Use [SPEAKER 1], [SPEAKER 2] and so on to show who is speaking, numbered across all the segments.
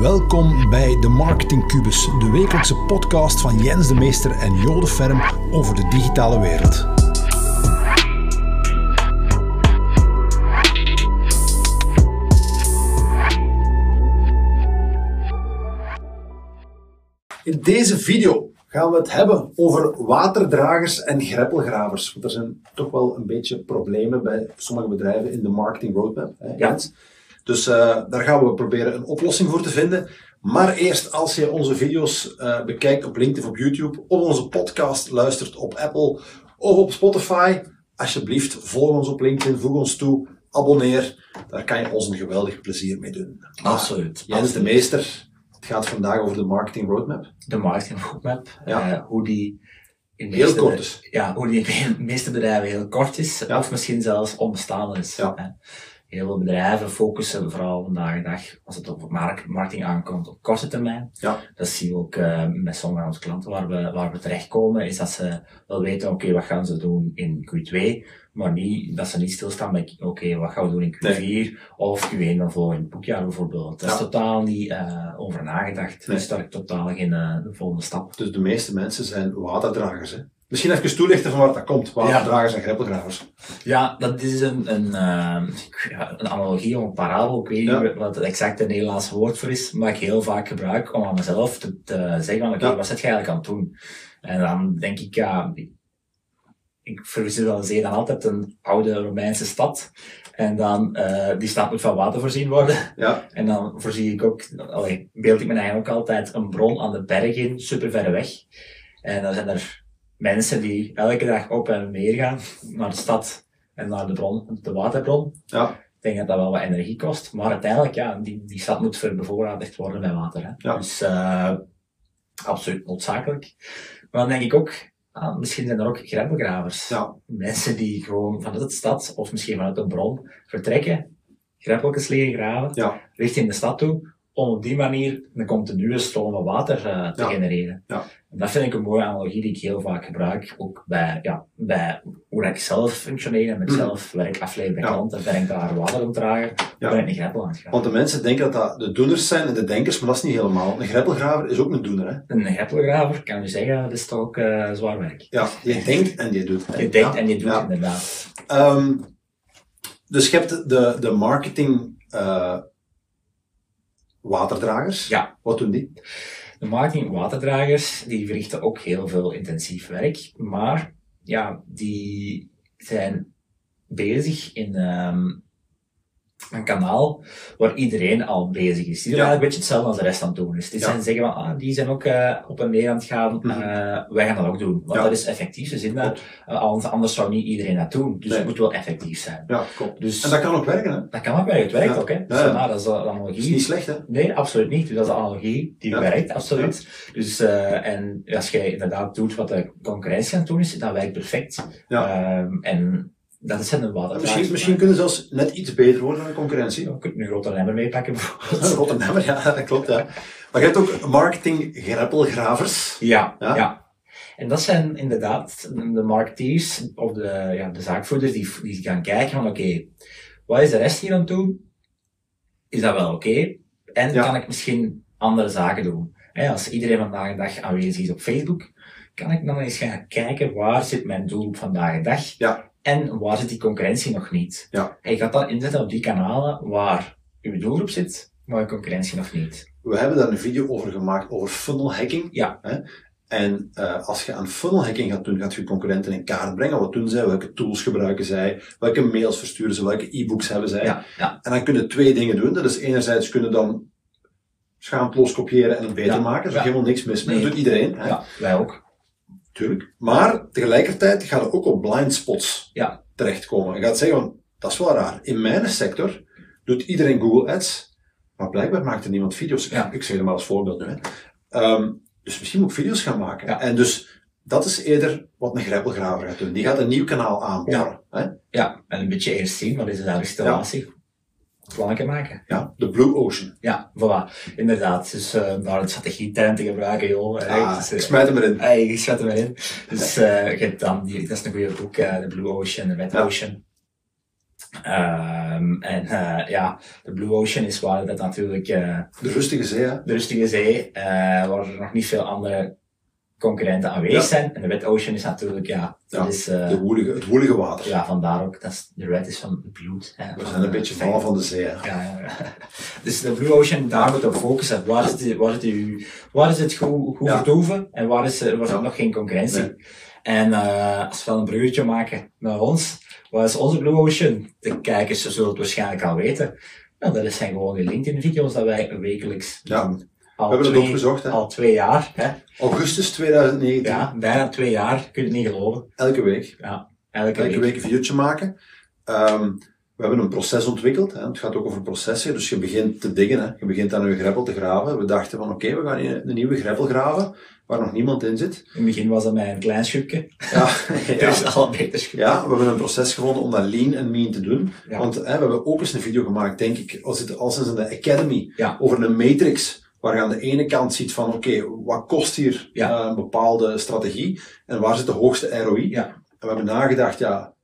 [SPEAKER 1] Welkom bij de Marketing Cubus, de wekelijkse podcast van Jens de Meester en Jode Ferm over de digitale wereld. In deze video gaan we het hebben over waterdragers en greppelgravers. Want er zijn toch wel een beetje problemen bij sommige bedrijven in de marketing roadmap. Hè, Jens? Dus uh, daar gaan we proberen een oplossing voor te vinden. Maar eerst, als je onze video's uh, bekijkt op LinkedIn of op YouTube, of onze podcast luistert op Apple of op Spotify, alsjeblieft volg ons op LinkedIn, voeg ons toe, abonneer. Daar kan je ons een geweldig plezier mee doen.
[SPEAKER 2] Absoluut.
[SPEAKER 1] Jens
[SPEAKER 2] absoluut.
[SPEAKER 1] de Meester, het gaat vandaag over de marketing roadmap.
[SPEAKER 2] De marketing roadmap,
[SPEAKER 1] Ja.
[SPEAKER 2] uh, hoe die in
[SPEAKER 1] Heel kort dus.
[SPEAKER 2] Ja, hoe die in de meeste bedrijven heel kort is,
[SPEAKER 1] Ja.
[SPEAKER 2] of misschien zelfs onbestaande is.
[SPEAKER 1] Ja.
[SPEAKER 2] Heel veel bedrijven focussen vooral vandaag de dag, als het op mark- marketing aankomt, op korte termijn.
[SPEAKER 1] Ja.
[SPEAKER 2] Dat zien we ook uh, met sommige van onze klanten waar we, waar we terechtkomen, is dat ze wel weten, oké, wat gaan ze doen in Q2, maar niet, dat ze niet stilstaan bij, oké, wat gaan we doen in Q4, of Q1 van volgend boekjaar bijvoorbeeld. Dat is
[SPEAKER 1] Ja.
[SPEAKER 2] totaal niet uh, over nagedacht.
[SPEAKER 1] Nee.
[SPEAKER 2] Dus daar totaal geen uh, de volgende stap.
[SPEAKER 1] Dus de meeste mensen zijn waterdragers. Hè? Misschien even toelichten van waar dat komt. Waterdragers en greppelgravers.
[SPEAKER 2] Ja, dat is een, een, ja, een analogie of een parabel. Ik weet
[SPEAKER 1] Ja.
[SPEAKER 2] niet wat het exacte Nederlandse woord voor is, maar ik heel vaak gebruik om aan mezelf te, te zeggen van, oké,
[SPEAKER 1] Ja.
[SPEAKER 2] wat zit je eigenlijk aan het doen? En dan denk ik, ja, ik, ik visualiseer dan altijd een oude Romeinse stad. En dan, uh, die stad moet van water voorzien worden.
[SPEAKER 1] Ja.
[SPEAKER 2] En dan voorzie ik ook, allee, beeld ik me eigenlijk ook altijd een bron aan de berg in, super ver weg. En dan zijn er mensen die elke dag op en neer gaan naar de stad en naar de bron, de waterbron.
[SPEAKER 1] Ja.
[SPEAKER 2] Ik denk dat dat wel wat energie kost, maar uiteindelijk, ja, die, die stad moet verbevoorradigd worden met water. Hè.
[SPEAKER 1] Ja.
[SPEAKER 2] Dus, uh, absoluut noodzakelijk. Maar dan denk ik ook, ah, misschien zijn er ook greppelgravers.
[SPEAKER 1] Ja.
[SPEAKER 2] Mensen die gewoon vanuit de stad, of misschien vanuit een bron, vertrekken, greppeltjes leren graven, richting de stad toe, om op die manier een continue stroom van water uh, te
[SPEAKER 1] Ja.
[SPEAKER 2] genereren.
[SPEAKER 1] Ja.
[SPEAKER 2] En dat vind ik een mooie analogie die ik heel vaak gebruik, ook bij, ja, bij hoe ik zelf functioneer en met
[SPEAKER 1] Mhm.
[SPEAKER 2] zelf werk afleid bij
[SPEAKER 1] Ja.
[SPEAKER 2] klanten, ben ik daar water om dragen,
[SPEAKER 1] Ja.
[SPEAKER 2] ben ik een greppel aan het gaan.
[SPEAKER 1] Want de mensen denken dat dat de doeners zijn en de denkers, maar dat is niet helemaal. Een greppelgraver is ook een doener. Hè?
[SPEAKER 2] Een greppelgraver, kan je zeggen, dat is toch ook uh, zwaar werk.
[SPEAKER 1] Ja, je denkt en je doet.
[SPEAKER 2] Je denkt en je doet inderdaad.
[SPEAKER 1] Ehm, dus je hebt de, de marketing eh, waterdragers.
[SPEAKER 2] Ja.
[SPEAKER 1] Wat doen die?
[SPEAKER 2] De marketing waterdragers, die verrichten ook heel veel intensief werk, maar ja, die zijn bezig in um, een kanaal waar iedereen al bezig is. Die doen
[SPEAKER 1] Ja.
[SPEAKER 2] eigenlijk een beetje hetzelfde als de rest aan het doen is. Die
[SPEAKER 1] Ja.
[SPEAKER 2] zijn zeggen van, ah, die zijn ook uh, op en neer aan het gaan, uh, wij gaan dat ook doen. Want
[SPEAKER 1] Ja.
[SPEAKER 2] dat is effectief, ze zien dat, uh, anders, zou niet iedereen dat doen. Dus
[SPEAKER 1] Nee.
[SPEAKER 2] het moet wel effectief zijn.
[SPEAKER 1] Ja, klopt.
[SPEAKER 2] Dus
[SPEAKER 1] En dat kan ook werken, hè?
[SPEAKER 2] dat kan ook werken, het werkt ook hè. Dus, nou, dat is de
[SPEAKER 1] Dat
[SPEAKER 2] analogie.
[SPEAKER 1] is niet slecht, hè?
[SPEAKER 2] Nee, absoluut niet. Dus dat is de analogie die werkt, absoluut. Dus, uh, en als jij inderdaad doet wat de concurrentie aan het doen is, dat werkt perfect.
[SPEAKER 1] Ja.
[SPEAKER 2] Um, en dat is een water.
[SPEAKER 1] Misschien, misschien kunnen ze zelfs net iets beter worden dan de concurrentie.
[SPEAKER 2] Je kunt een grote lemmer meepakken bijvoorbeeld.
[SPEAKER 1] Rotterdam, ja, dat klopt, ja. Maar je hebt ook marketing greppelgravers.
[SPEAKER 2] Ja,
[SPEAKER 1] Ja?
[SPEAKER 2] ja. En dat zijn inderdaad de marketeers of de, ja, de zaakvoerders die, die gaan kijken van oké, wat is de rest hier aan doen? Is dat wel oké? En
[SPEAKER 1] Ja.
[SPEAKER 2] kan ik misschien andere zaken doen? Als iedereen vandaag de dag aanwezig is op Facebook, kan ik dan eens gaan kijken waar zit mijn doelgroep vandaag de dag?
[SPEAKER 1] Ja.
[SPEAKER 2] En waar zit die concurrentie nog niet?
[SPEAKER 1] Ja.
[SPEAKER 2] En je gaat dan inzetten op die kanalen waar uw doelgroep zit, maar je concurrentie nog niet.
[SPEAKER 1] We hebben daar een video over gemaakt over funnel hacking.
[SPEAKER 2] Ja.
[SPEAKER 1] Hè? En uh, als je aan funnel hacking gaat doen, gaat je concurrenten in kaart brengen. Wat doen zij? Welke tools gebruiken zij? Welke mails versturen ze? Welke e-books hebben zij?
[SPEAKER 2] Ja, ja.
[SPEAKER 1] En dan kunnen twee dingen doen. Dat is enerzijds kunnen dan schaamteloos kopiëren en het beter
[SPEAKER 2] Ja.
[SPEAKER 1] maken. Er is helemaal niks mis mee.
[SPEAKER 2] Nee.
[SPEAKER 1] Dat doet iedereen. Hè?
[SPEAKER 2] ja, wij ook.
[SPEAKER 1] Tuurlijk. Maar tegelijkertijd gaat er ook op blind spots
[SPEAKER 2] Ja.
[SPEAKER 1] terechtkomen. Je gaat zeggen, van, dat is wel raar. In mijn sector doet iedereen Google Ads, maar blijkbaar maakt er niemand video's.
[SPEAKER 2] Ja.
[SPEAKER 1] Ik zeg het maar als voorbeeld nu. Hè. Ehm, dus misschien moet ik video's gaan maken.
[SPEAKER 2] Ja.
[SPEAKER 1] En dus dat is eerder wat een greppelgraver gaat doen. Die gaat een nieuw kanaal aanboren. Hè?
[SPEAKER 2] Ja, en een beetje eerst zien, wat is de installatie? Plannen maken.
[SPEAKER 1] Ja, de Blue Ocean.
[SPEAKER 2] Ja, voilà. Inderdaad. Dus uh, daar een strategieterm te gebruiken, joh.
[SPEAKER 1] Ah,
[SPEAKER 2] dus,
[SPEAKER 1] ik
[SPEAKER 2] uh,
[SPEAKER 1] smijt hem erin.
[SPEAKER 2] hey, ik zet hem erin. Dus uh, je dan die, dat is een goede boek, de Blue Ocean, de Red
[SPEAKER 1] Ja.
[SPEAKER 2] Ocean. Ehm, en uh, ja, de Blue Ocean is waar dat natuurlijk... Uh,
[SPEAKER 1] de rustige zee, hè?
[SPEAKER 2] De rustige zee, uh, waar er nog niet veel andere concurrenten aanwezig zijn. En de Red Ocean is natuurlijk, ja, dat is...
[SPEAKER 1] de woelige, het woelige water.
[SPEAKER 2] Ja, vandaar ook. Dat is, de Red is van het bloed.
[SPEAKER 1] Hè, We zijn een beetje vallen van de zee?
[SPEAKER 2] Ja, ja, Dus de Blue Ocean, daar moet op focussen. Waar is, het, waar is, het, waar is het goed, goed vertoeven en waar is, waar is nog geen concurrentie? Nee. En als we dan een bruggetje maken naar ons, wat is onze Blue Ocean? De kijkers zullen het waarschijnlijk al weten. Nou, dat zijn gewoon de LinkedIn-video's dat wij wekelijks
[SPEAKER 1] ja.
[SPEAKER 2] doen.
[SPEAKER 1] Al we hebben
[SPEAKER 2] twee,
[SPEAKER 1] het opgezocht, hè?
[SPEAKER 2] Al twee jaar. Hè?
[SPEAKER 1] Augustus 2019.
[SPEAKER 2] Ja, bijna twee jaar. Kun je het niet geloven.
[SPEAKER 1] Elke week.
[SPEAKER 2] Ja, elke,
[SPEAKER 1] elke week. een videootje maken. Um, we hebben een proces ontwikkeld. Hè. Het gaat ook over processen. Dus je begint te diggen. Hè. Je begint aan een greppel te graven. We dachten van oké, okay, we gaan een nieuwe greppel graven waar nog niemand in zit.
[SPEAKER 2] In het begin was dat met een klein schubje.
[SPEAKER 1] Ja,
[SPEAKER 2] ja. is al beter.
[SPEAKER 1] Ja, we hebben een proces gevonden om dat lean en mean te doen. Ja. Want hè, we hebben ook eens een video gemaakt, denk ik, als het al sinds in de Academy,
[SPEAKER 2] ja.
[SPEAKER 1] over een matrix. Waar je aan de ene kant ziet van, oké, okay, wat kost hier
[SPEAKER 2] ja.
[SPEAKER 1] uh, een bepaalde strategie? En waar zit de hoogste ROI?
[SPEAKER 2] Ja.
[SPEAKER 1] En we hebben nagedacht, ja,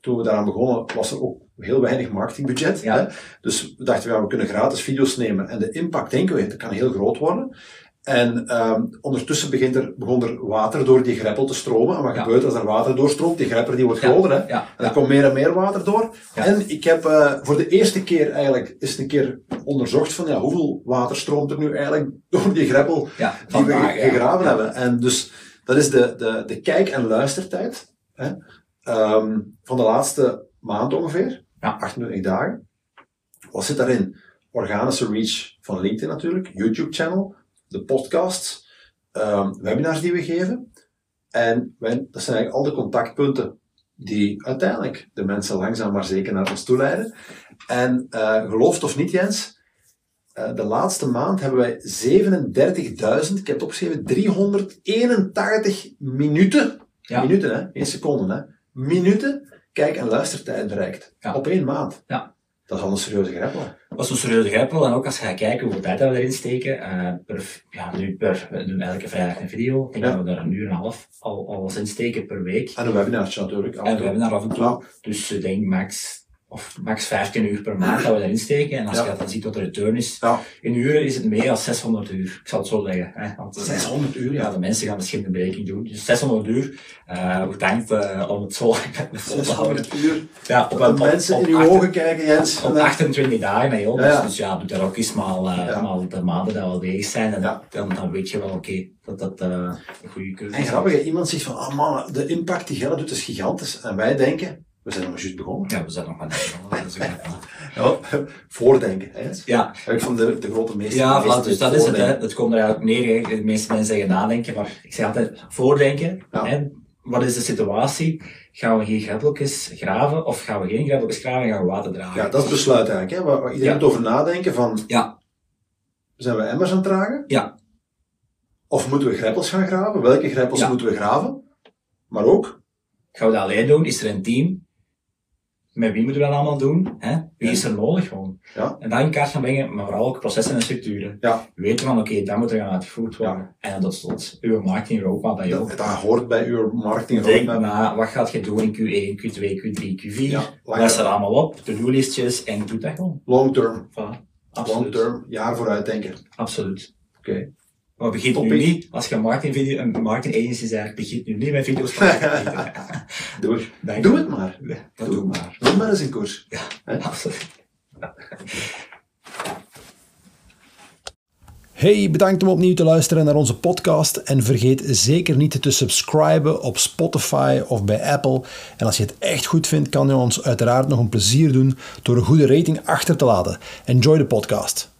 [SPEAKER 1] toen we daaraan begonnen, was er ook heel weinig marketingbudget.
[SPEAKER 2] Ja.
[SPEAKER 1] Hè? Dus we dachten, ja, we kunnen gratis video's nemen. En de impact, denken we, dat kan heel groot worden. En um, ondertussen begint er, begon er water door die greppel te stromen. En wat
[SPEAKER 2] Ja.
[SPEAKER 1] gebeurt als er water doorstroomt? Die grepper die wordt
[SPEAKER 2] Ja.
[SPEAKER 1] groter. Hè?
[SPEAKER 2] Ja.
[SPEAKER 1] En er komt meer en meer water door. En ik heb uh, voor de eerste keer eigenlijk eens een keer onderzocht van ja, hoeveel water stroomt er nu eigenlijk door die greppel die we gegraven hebben. En dus dat is de, de, de kijk- en luistertijd hè, ehm, van de laatste maand ongeveer.
[SPEAKER 2] Ja.
[SPEAKER 1] 28 dagen. Wat zit daarin? Organische reach van LinkedIn natuurlijk, YouTube-channel, de podcasts, ehm, webinars die we geven. En wij, dat zijn eigenlijk al de contactpunten die uiteindelijk de mensen langzaam maar zeker naar ons toe leiden. En uh, gelooft of niet, Jens, uh, de laatste maand hebben wij 37.000, ik heb het opgeschreven, 381 minuten,
[SPEAKER 2] Ja.
[SPEAKER 1] minuten hè, geen seconden hè, minuten kijk- en luistertijd bereikt.
[SPEAKER 2] Ja.
[SPEAKER 1] Op één maand.
[SPEAKER 2] Ja.
[SPEAKER 1] Dat is al een serieuze greppel.
[SPEAKER 2] Is een serieuze greppel. En ook als je gaat kijken hoeveel tijd dat we erin steken. eh per, ja, nu per, we doen elke vrijdag een video. Ik denk
[SPEAKER 1] Ja.
[SPEAKER 2] dat we daar een uur en een half al, al eens in steken per week.
[SPEAKER 1] En een webinartje natuurlijk.
[SPEAKER 2] En
[SPEAKER 1] en
[SPEAKER 2] we
[SPEAKER 1] toe.
[SPEAKER 2] hebben daar af en toe.
[SPEAKER 1] Ja.
[SPEAKER 2] Dus ik denk max, of max 15 uur per maand dat we erin steken. En als
[SPEAKER 1] Ja.
[SPEAKER 2] je dat dan ziet wat de return is.
[SPEAKER 1] Ja.
[SPEAKER 2] In uren is het meer dan 600 uur. Ik zal het zo zeggen. Hè. Want, eh,
[SPEAKER 1] 600 uur,
[SPEAKER 2] Ja,
[SPEAKER 1] ja.
[SPEAKER 2] de mensen gaan misschien een berekening doen. Dus 600 uur. eh bedankt eh, om het zo vol te houden.
[SPEAKER 1] 600 uur.
[SPEAKER 2] Ja, op,
[SPEAKER 1] Dat mensen
[SPEAKER 2] op,
[SPEAKER 1] in uw
[SPEAKER 2] achter-
[SPEAKER 1] ogen kijken, Jens.
[SPEAKER 2] op
[SPEAKER 1] En, eh,
[SPEAKER 2] 28 dagen, hè, joh. Dus, dus ja, doe daar ook eens maal, eh, maal de maanden dat we bezig zijn. En
[SPEAKER 1] Ja.
[SPEAKER 2] dan, dan weet je wel, oké, dat dat eh, een goede keuze
[SPEAKER 1] En
[SPEAKER 2] is.
[SPEAKER 1] grappig, hè, iemand zegt van, ah man, de impact die Gelle doet is gigantisch. En wij denken, we zijn nog maar juist begonnen.
[SPEAKER 2] Ja, we zijn nog maar net begonnen, dat
[SPEAKER 1] Ja, voordenken. Hè.
[SPEAKER 2] Ja,
[SPEAKER 1] ik van de, de grote meester.
[SPEAKER 2] ja
[SPEAKER 1] meester
[SPEAKER 2] voilà, dus dat is het. Hè. Het komt er eigenlijk neer. hè. De meeste mensen zeggen nadenken, maar ik zeg altijd voordenken.
[SPEAKER 1] Ja.
[SPEAKER 2] Hè. Wat is de situatie? Gaan we hier greppeltjes graven of gaan we geen greppeltjes graven en gaan we water dragen?
[SPEAKER 1] Ja, dat is het besluit eigenlijk. Hè, waar, waar iedereen
[SPEAKER 2] Ja.
[SPEAKER 1] moet over nadenken van,
[SPEAKER 2] Ja.
[SPEAKER 1] zijn we emmers aan het dragen?
[SPEAKER 2] Ja.
[SPEAKER 1] Of moeten we greppels gaan graven? Welke greppels
[SPEAKER 2] Ja.
[SPEAKER 1] moeten we graven? Maar ook,
[SPEAKER 2] Gaan we dat alleen doen? Is er een team? Met wie moeten we dat allemaal doen? Hè? Wie is er nodig gewoon?
[SPEAKER 1] Ja.
[SPEAKER 2] En dan in kaart gaan brengen, maar vooral ook processen en structuren.
[SPEAKER 1] Ja.
[SPEAKER 2] Weten van, oké, dat moet er gaan uitgevoerd worden. En tot slot, uw marketing roadmap dat je ook.
[SPEAKER 1] dat, dat hoort bij uw marketing
[SPEAKER 2] Denk
[SPEAKER 1] roadmap.
[SPEAKER 2] na, wat gaat je doen in Q1, Q2, Q3, Q4?
[SPEAKER 1] Ja,
[SPEAKER 2] Luister
[SPEAKER 1] lang,
[SPEAKER 2] allemaal op, to-do-listjes en doe dat gewoon.
[SPEAKER 1] long term,
[SPEAKER 2] Voilà.
[SPEAKER 1] long term, jaar vooruit denken.
[SPEAKER 2] Absoluut.
[SPEAKER 1] Oké.
[SPEAKER 2] Maar begint nu niet, als je een marketing, video, een marketing agency zegt, begint nu niet met video's van
[SPEAKER 1] Doe,
[SPEAKER 2] Dank
[SPEAKER 1] doe
[SPEAKER 2] je.
[SPEAKER 1] het maar.
[SPEAKER 2] Dat doe maar.
[SPEAKER 1] Doe maar eens in koers.
[SPEAKER 2] Absoluut.
[SPEAKER 1] Hey, bedankt om opnieuw te luisteren naar onze podcast. En vergeet zeker niet te subscriben op Spotify of bij Apple. En als je het echt goed vindt, kan je ons uiteraard nog een plezier doen door een goede rating achter te laten. Enjoy de podcast.